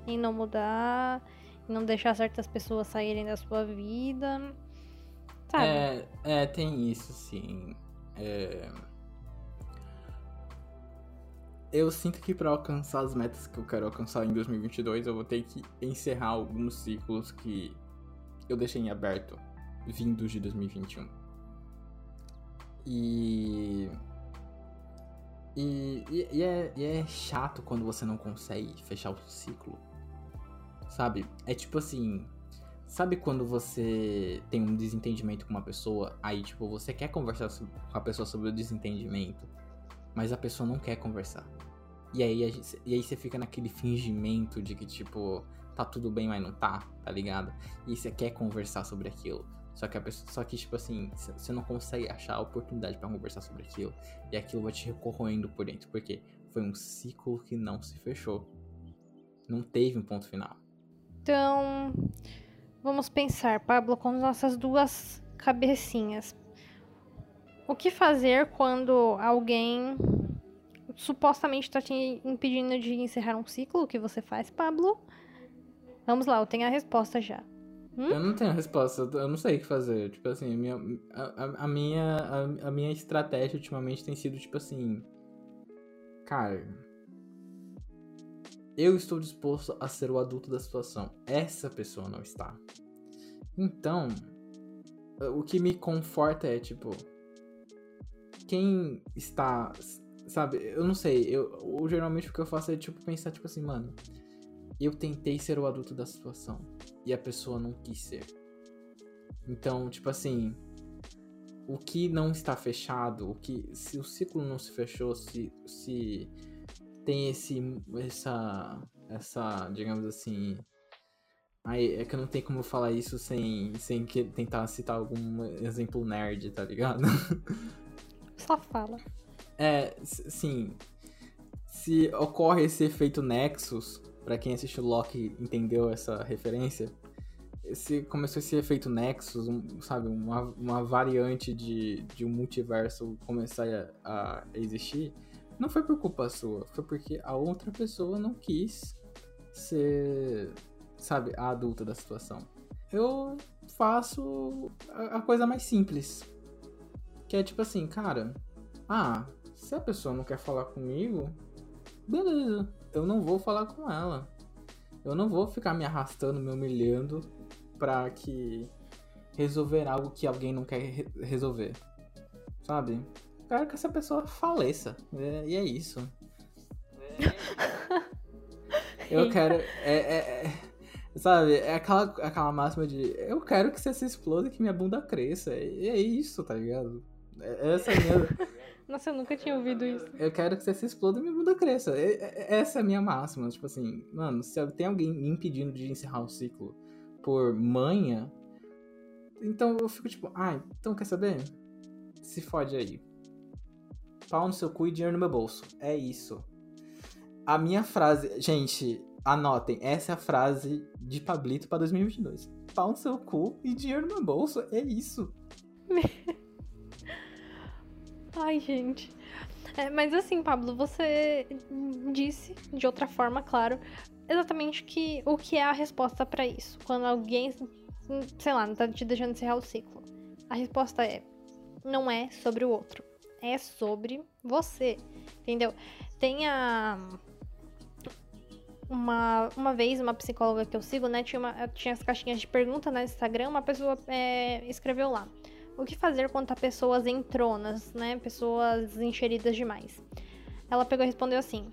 em não mudar, em não deixar certas pessoas saírem da sua vida. Sabe? É, é, tem isso, sim. É... Eu sinto que para alcançar as metas que eu quero alcançar em 2022, eu vou ter que encerrar alguns ciclos que eu deixei em aberto, vindos de 2021. E. E, e, e, é, e é chato quando você não consegue fechar o ciclo. Sabe? É tipo assim. Sabe quando você tem um desentendimento com uma pessoa, aí tipo, você quer conversar com a pessoa sobre o desentendimento, mas a pessoa não quer conversar. E aí, e aí você fica naquele fingimento de que, tipo, tá tudo bem, mas não tá, tá ligado? E você quer conversar sobre aquilo. Só que a pessoa, só que tipo assim, você não consegue achar a oportunidade para conversar sobre aquilo, e aquilo vai te recorroendo por dentro, porque foi um ciclo que não se fechou. Não teve um ponto final. Então, vamos pensar, Pablo, com nossas duas cabecinhas. O que fazer quando alguém supostamente está te impedindo de encerrar um ciclo? O que você faz, Pablo? Vamos lá, eu tenho a resposta já. Hum? Eu não tenho a resposta, eu não sei o que fazer. Tipo assim, a minha, a, a minha, a, a minha estratégia ultimamente tem sido tipo assim. Cara, eu estou disposto a ser o adulto da situação. Essa pessoa não está. Então, o que me conforta é, tipo, quem está, sabe, eu não sei, eu, eu geralmente o que eu faço é, tipo, pensar, tipo assim, mano, eu tentei ser o adulto da situação e a pessoa não quis ser. Então, tipo assim, o que não está fechado, o que se o ciclo não se fechou, se se tem esse essa essa, digamos assim, Aí é que eu não tenho como falar isso sem, sem que, tentar citar algum exemplo nerd, tá ligado? Só fala. É, sim. Se ocorre esse efeito Nexus, para quem assistiu Loki entendeu essa referência, se começou esse efeito Nexus, um, sabe, uma, uma variante de, de um multiverso começar a, a existir, não foi por culpa sua, foi porque a outra pessoa não quis ser sabe, a adulta da situação. Eu faço a, coisa mais simples. Que é tipo assim, cara, ah, se a pessoa não quer falar comigo, beleza, eu não vou falar com ela. Eu não vou ficar me arrastando, me humilhando pra que resolver algo que alguém não quer re resolver. Sabe? Quero que essa pessoa faleça. É, e é isso. Eu quero. É, é, é Sabe, é aquela, aquela máxima de eu quero que você se exploda e que minha bunda cresça. E é isso, tá ligado? É, essa é a minha. Nossa, eu nunca tinha ouvido isso. Eu quero que você se exploda e minha bunda cresça. Essa é a minha máxima. Tipo assim, mano, se tem alguém me impedindo de encerrar o ciclo por manha, então eu fico tipo, ah, então quer saber? Se fode aí. Pau no seu cu e dinheiro no meu bolso. É isso. A minha frase, gente, Anotem, essa é a frase de Pablito pra 2022. Pau no seu cu e dinheiro no meu bolso. É isso. Ai, gente. É, mas assim, Pablo, você disse, de outra forma, claro, exatamente que, o que é a resposta para isso. Quando alguém, sei lá, não tá te deixando encerrar o ciclo. A resposta é: não é sobre o outro. É sobre você. Entendeu? Tem a uma, uma vez, uma psicóloga que eu sigo, né, tinha, uma, tinha as caixinhas de pergunta no Instagram, uma pessoa é, escreveu lá. O que fazer quanto a pessoas entronas, né, pessoas encheridas demais? Ela pegou e respondeu assim,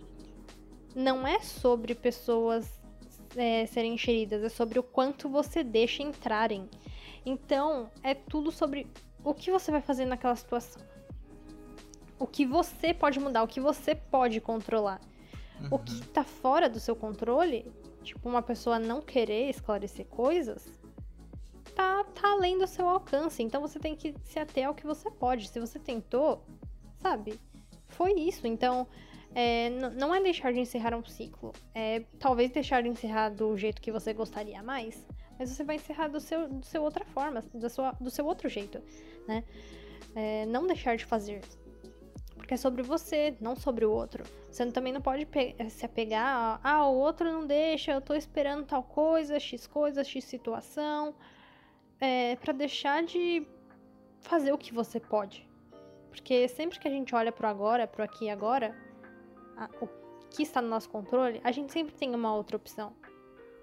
não é sobre pessoas é, serem encheridas, é sobre o quanto você deixa entrarem. Então, é tudo sobre o que você vai fazer naquela situação. O que você pode mudar, o que você pode controlar. Uhum. O que tá fora do seu controle, tipo uma pessoa não querer esclarecer coisas, tá, tá além do seu alcance. Então você tem que se ater ao que você pode. Se você tentou, sabe? Foi isso. Então, é, não é deixar de encerrar um ciclo. É talvez deixar de encerrar do jeito que você gostaria mais, mas você vai encerrar do seu, do seu outra forma, da sua, do seu outro jeito, né? É, não deixar de fazer. Porque é sobre você, não sobre o outro. Você também não pode se apegar a, ah, o outro não deixa, eu tô esperando tal coisa, X coisa, X situação. É, para deixar de fazer o que você pode. Porque sempre que a gente olha pro agora, pro aqui e agora, a, o que está no nosso controle, a gente sempre tem uma outra opção.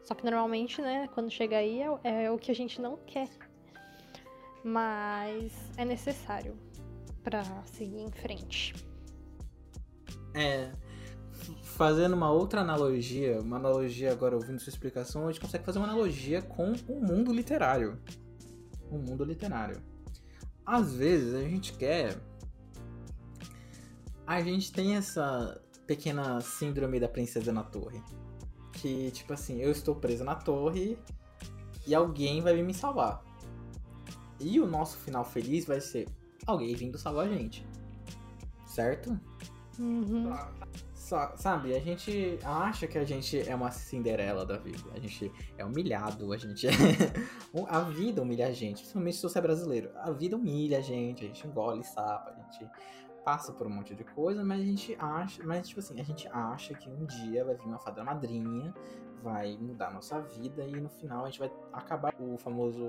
Só que normalmente, né, quando chega aí é, é o que a gente não quer. Mas é necessário para seguir em frente. É. Fazendo uma outra analogia, uma analogia agora ouvindo sua explicação, a gente consegue fazer uma analogia com o mundo literário. O mundo literário. Às vezes a gente quer. A gente tem essa pequena síndrome da princesa na torre. Que, tipo assim, eu estou presa na torre e alguém vai vir me salvar. E o nosso final feliz vai ser alguém vindo salvar a gente. Certo? Uhum. Só, sabe, a gente acha que a gente é uma Cinderela da vida. A gente é humilhado, a gente é. a vida humilha a gente, principalmente se você é brasileiro. A vida humilha a gente, a gente engole sapo, a gente passa por um monte de coisa, mas a gente acha, mas tipo assim, a gente acha que um dia vai vir uma fada madrinha, vai mudar a nossa vida e no final a gente vai acabar o famoso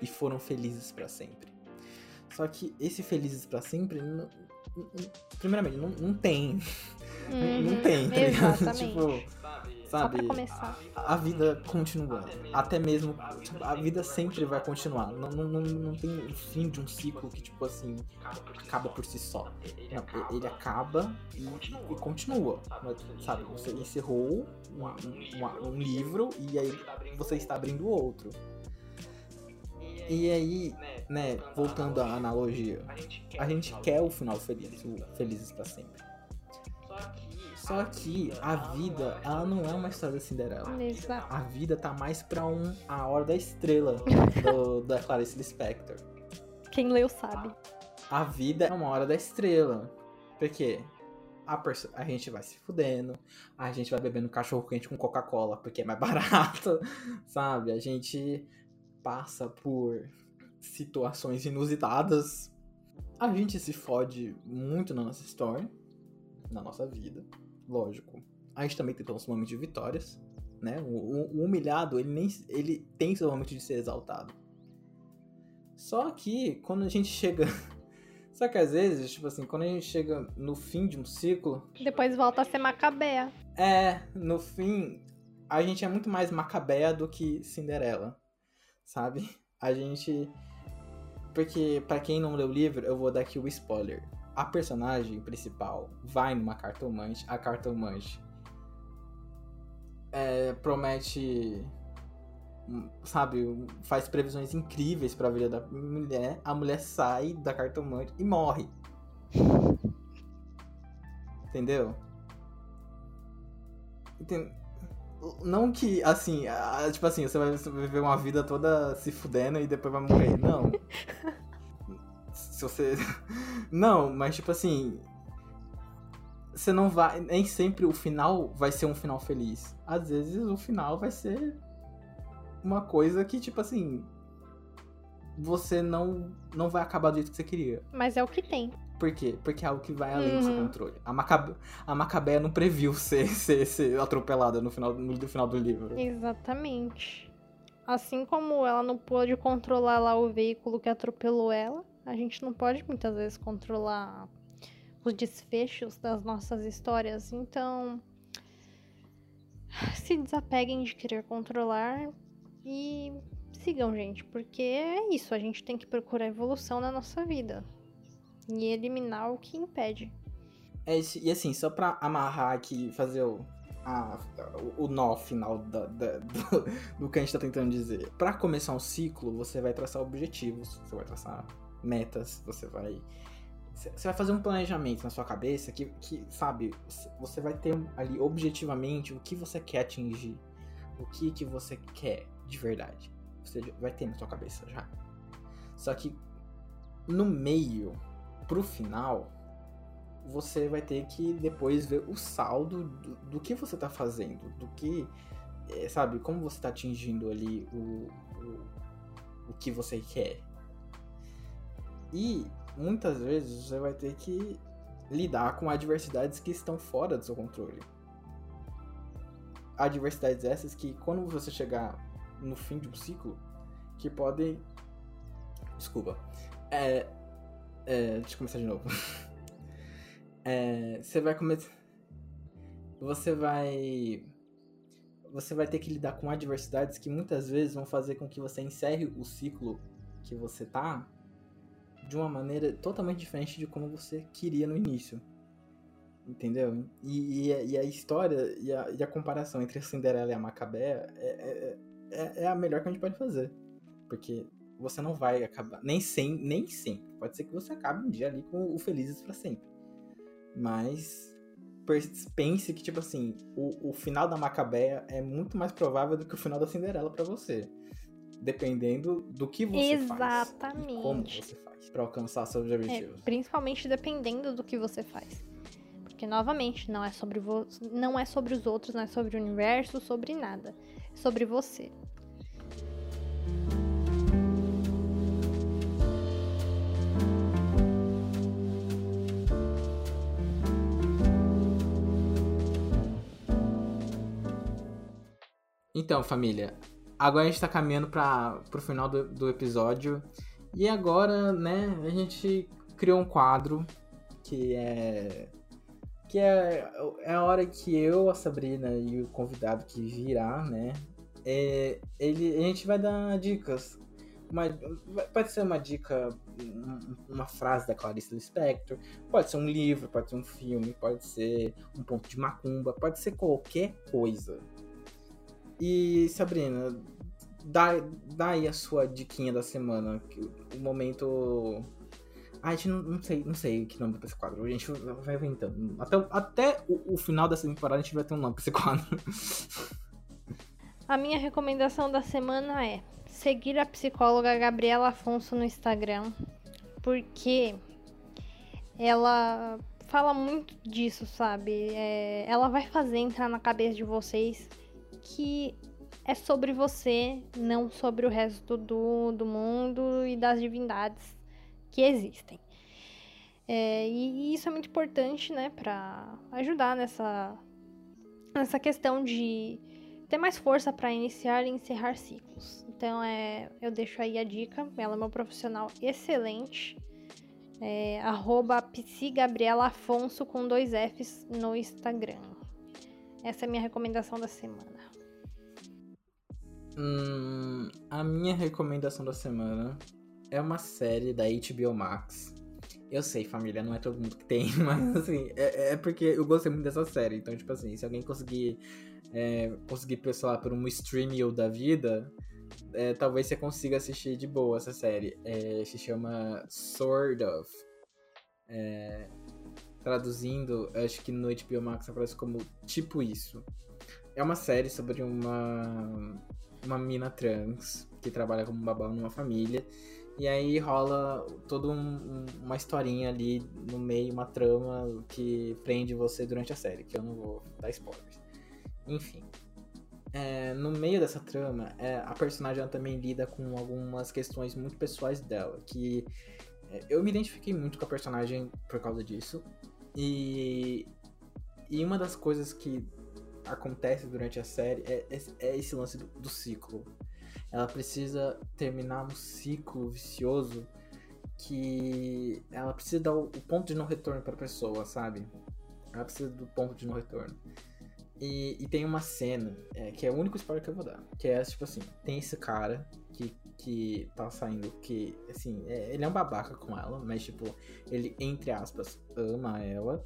e foram felizes para sempre. Só que esse felizes para sempre, não, não, primeiramente, não, não tem. Uhum, não tem, tá ligado? tipo, sabe? Começar. A vida continua. Até mesmo. Tipo, a vida sempre vai continuar. Não, não, não, não tem o fim de um ciclo que, tipo assim, acaba por si só. Não, ele acaba e, e continua. Sabe? Você encerrou um, um, um livro e aí você está abrindo outro. E aí, né, voltando à analogia, a gente quer o final feliz, o felizes para sempre. Só que a vida, ela não é uma história da Cinderela. Exato. A vida tá mais pra um A Hora da Estrela, do, da Clarice Lispector. Quem leu sabe. A vida é uma hora da estrela. Por quê? A, a gente vai se fudendo, a gente vai bebendo cachorro quente com Coca-Cola porque é mais barato, sabe? A gente passa por situações inusitadas. A gente se fode muito na nossa história, na nossa vida, lógico. A gente também tem nossos momentos de vitórias, né? O, o, humilhado, ele nem ele tem seu momento de ser exaltado. Só que quando a gente chega Só que às vezes, tipo assim, quando a gente chega no fim de um ciclo. Depois volta a ser macabea. É, no fim, a gente é muito mais macabea do que Cinderela sabe? A gente. Porque, para quem não leu o livro, eu vou dar aqui o spoiler. A personagem principal vai numa cartomante, a cartomante é, promete. Sabe, faz previsões incríveis para a vida da mulher. A mulher sai da cartomante e morre. Entendeu? Entendeu? Não que, assim, tipo assim, você vai viver uma vida toda se fudendo e depois vai morrer. Não. se você. Não, mas tipo assim. Você não vai. Nem sempre o final vai ser um final feliz. Às vezes o final vai ser uma coisa que, tipo assim. Você não, não vai acabar do jeito que você queria. Mas é o que tem. Por quê? Porque é algo que vai além uhum. do seu uhum. controle. A, Macabe... a Macabea não previu ser, ser, ser atropelada no final, no, no final do livro. Exatamente. Assim como ela não pôde controlar lá o veículo que atropelou ela, a gente não pode muitas vezes controlar os desfechos das nossas histórias. Então, se desapeguem de querer controlar e sigam, gente, porque é isso, a gente tem que procurar evolução na nossa vida e eliminar o que impede. É e assim, só pra amarrar aqui, fazer o, a, o nó final da, da, do, do, que a gente tá tentando dizer. Para começar um ciclo, você vai traçar objetivos, você vai traçar metas, você vai. Você vai fazer um planejamento na sua cabeça que, que, sabe, você vai ter ali objetivamente o que você quer atingir, o que, que você quer de verdade. Você vai ter na sua cabeça já. Só que no meio pro final, você vai ter que depois ver o saldo do, do que você tá fazendo, do que, é, sabe, como você tá atingindo ali o, o, o que você quer. E muitas vezes você vai ter que lidar com adversidades que estão fora do seu controle. Adversidades essas que quando você chegar no fim de um ciclo, que podem. Desculpa. É. é deixa eu começar de novo. é, você vai começar. Você vai. Você vai ter que lidar com adversidades que muitas vezes vão fazer com que você encerre o ciclo que você tá de uma maneira totalmente diferente de como você queria no início. Entendeu? E, e, e a história e a, e a, comparação entre a Cinderela e a Macabea é, é, é, é, a melhor que a gente pode fazer. Porque você não vai acabar. Nem, sem, nem sempre. Pode ser que você acabe um dia ali com o Felizes para sempre. Mas pense que, tipo assim, o, o final da Macabea é muito mais provável do que o final da Cinderela para você. Dependendo do que você Exatamente. faz. Exatamente. Como você faz para alcançar seus objetivos. É, principalmente dependendo do que você faz. Porque novamente, não é sobre vo... não é sobre os outros, não é sobre o universo, sobre nada. É sobre você. Então, família, agora a gente tá caminhando para pro final do, do episódio. E agora, né, a gente criou um quadro que é que é, é a hora que eu, a Sabrina e o convidado que virá, né, é, ele, a gente vai dar dicas. Uma, pode ser uma dica, uma frase da Clarice Lispector, pode ser um livro, pode ser um filme, pode ser um ponto de macumba, pode ser qualquer coisa. E Sabrina, dá, dá aí a sua diquinha da semana. O momento. Ah, a gente não, não, sei, não sei que nome pra esse quadro. A gente vai inventando. Até, até o, o final dessa temporada a gente vai ter um nome pra esse quadro. A minha recomendação da semana é seguir a psicóloga Gabriela Afonso no Instagram. Porque ela fala muito disso, sabe? É, ela vai fazer entrar na cabeça de vocês que é sobre você, não sobre o resto do, do mundo e das divindades que existem. É, e, e, isso é muito importante, né, para ajudar nessa, nessa questão de ter mais força para iniciar e encerrar ciclos. Então, é, eu deixo aí a dica, ela é uma profissional excelente. É, arroba Afonso com dois Fs no Instagram. Essa é a minha recomendação da semana. Hum, a minha recomendação da semana é uma série da HBO Max. Eu sei, família, não é todo mundo que tem, mas assim, é, é porque eu gostei muito dessa série. Então, tipo assim, se alguém conseguir é, conseguir, lá, por um streaming da vida, é, talvez você consiga assistir de boa essa série. É, se chama Sort of. É, traduzindo, acho que no HBO Max aparece como tipo isso. É uma série sobre uma uma mina trans que trabalha como babá numa família. E aí rola toda um, uma historinha ali no meio, uma trama que prende você durante a série, que eu não vou dar spoilers. Enfim. É, no meio dessa trama, é, a personagem também lida com algumas questões muito pessoais dela, que é, eu me identifiquei muito com a personagem por causa disso. E, e uma das coisas que acontece durante a série é, é, é esse lance do, do, ciclo. Ela precisa terminar um ciclo vicioso que ela precisa dar o, o ponto de não retorno para a pessoa, sabe? Ela precisa do ponto de não retorno. E, e tem uma cena, é, que é o único spoiler que eu vou dar, que é tipo assim, tem esse cara que, que tá saindo, que, assim, é, ele é um babaca com ela, mas tipo, ele, entre aspas, ama ela.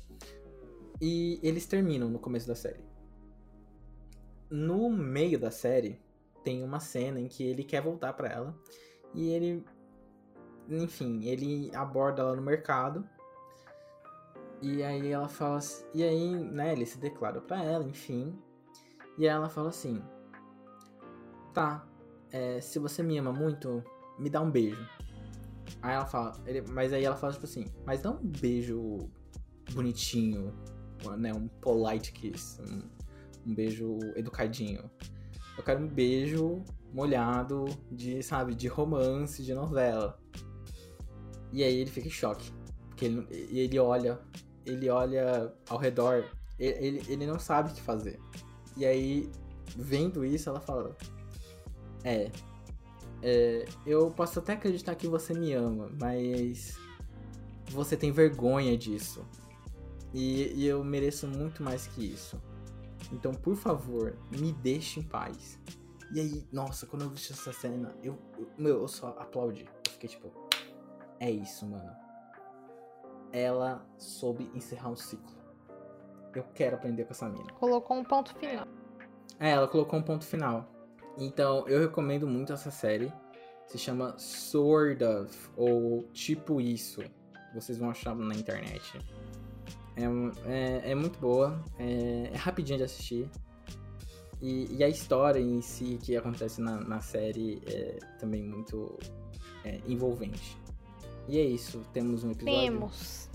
E eles terminam no começo da série no meio da série tem uma cena em que ele quer voltar para ela e ele enfim, ele aborda ela no mercado. E aí ela fala assim, e aí, né, ele se declara para ela, enfim. E ela fala assim: "Tá, é, se você me ama muito, me dá um beijo". Aí ela fala, ele, mas aí ela fala tipo assim: "Mas dá um beijo bonitinho, né? Um polite kiss, um, um beijo educadinho. Eu quero um beijo molhado de, sabe, de romance, de novela. E aí ele fica em choque. Porque ele, ele olha, ele olha ao redor, ele, ele não sabe o que fazer. E aí, vendo isso, ela fala: É, é, eu posso até acreditar que você me ama, mas você tem vergonha disso. E, e, eu mereço muito mais que isso. Então, por favor, me deixe em paz. E aí, nossa, quando eu vi essa cena, eu, eu, meu, eu só aplaudi. Eu fiquei tipo, é isso, mano. Ela soube encerrar um ciclo. Eu quero aprender com essa mina. Colocou um ponto final. É, ela colocou um ponto final. Então, eu recomendo muito essa série. Se chama Sword of, ou Tipo Isso. Vocês vão achar na internet. É, é, é muito boa, é, é, rapidinho de assistir. E, e, a história em si que acontece na, na série é também muito é, envolvente. E é isso, temos um episódio. Temos.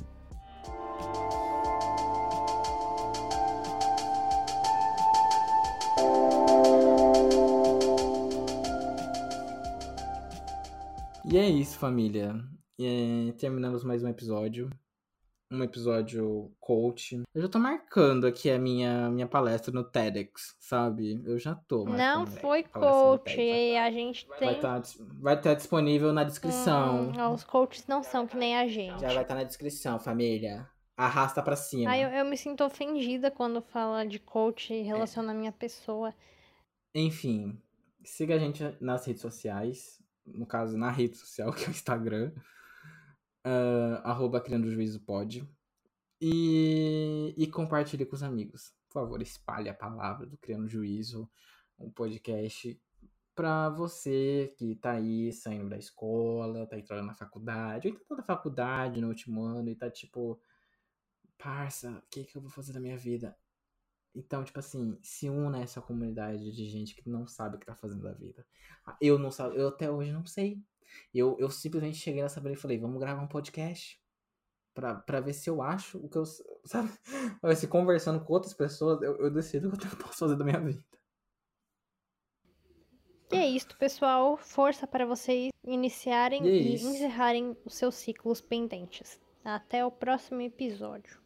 E é isso, família. É, terminamos mais um episódio. Um episódio coach. Eu já tô marcando aqui a minha, minha palestra no TEDx, sabe? Eu já tô. Não foi coach. A gente tem. Vai estar tá, vai tá disponível na descrição. Hum, os coaches não são que nem a gente. Já vai estar tá na descrição, família. Arrasta pra cima. Ah, eu, eu me sinto ofendida quando fala de coach e relaciona é. a minha pessoa. Enfim, siga a gente nas redes sociais no caso, na rede social, que é o Instagram, uh, arroba Criando Juízo Pode. E, e compartilhe com os amigos. Por favor, espalhe a palavra do Criando Juízo, um podcast para você que tá aí saindo da escola, tá entrando na faculdade, ou então tá na faculdade no último ano e tá tipo, parça, o que que eu vou fazer da minha vida? Então, tipo assim, se una essa comunidade de gente que não sabe o que tá fazendo da vida. Ah, eu não sabe, eu até hoje não sei. Eu, eu simplesmente cheguei nessa beira e falei, vamos gravar um podcast. Pra, pra ver se eu acho o que eu. Sabe? Se conversando com outras pessoas, eu, eu decido o que eu posso fazer da minha vida. E é isso, pessoal. Força para vocês iniciarem e, é e encerrarem os seus ciclos pendentes. Até o próximo episódio.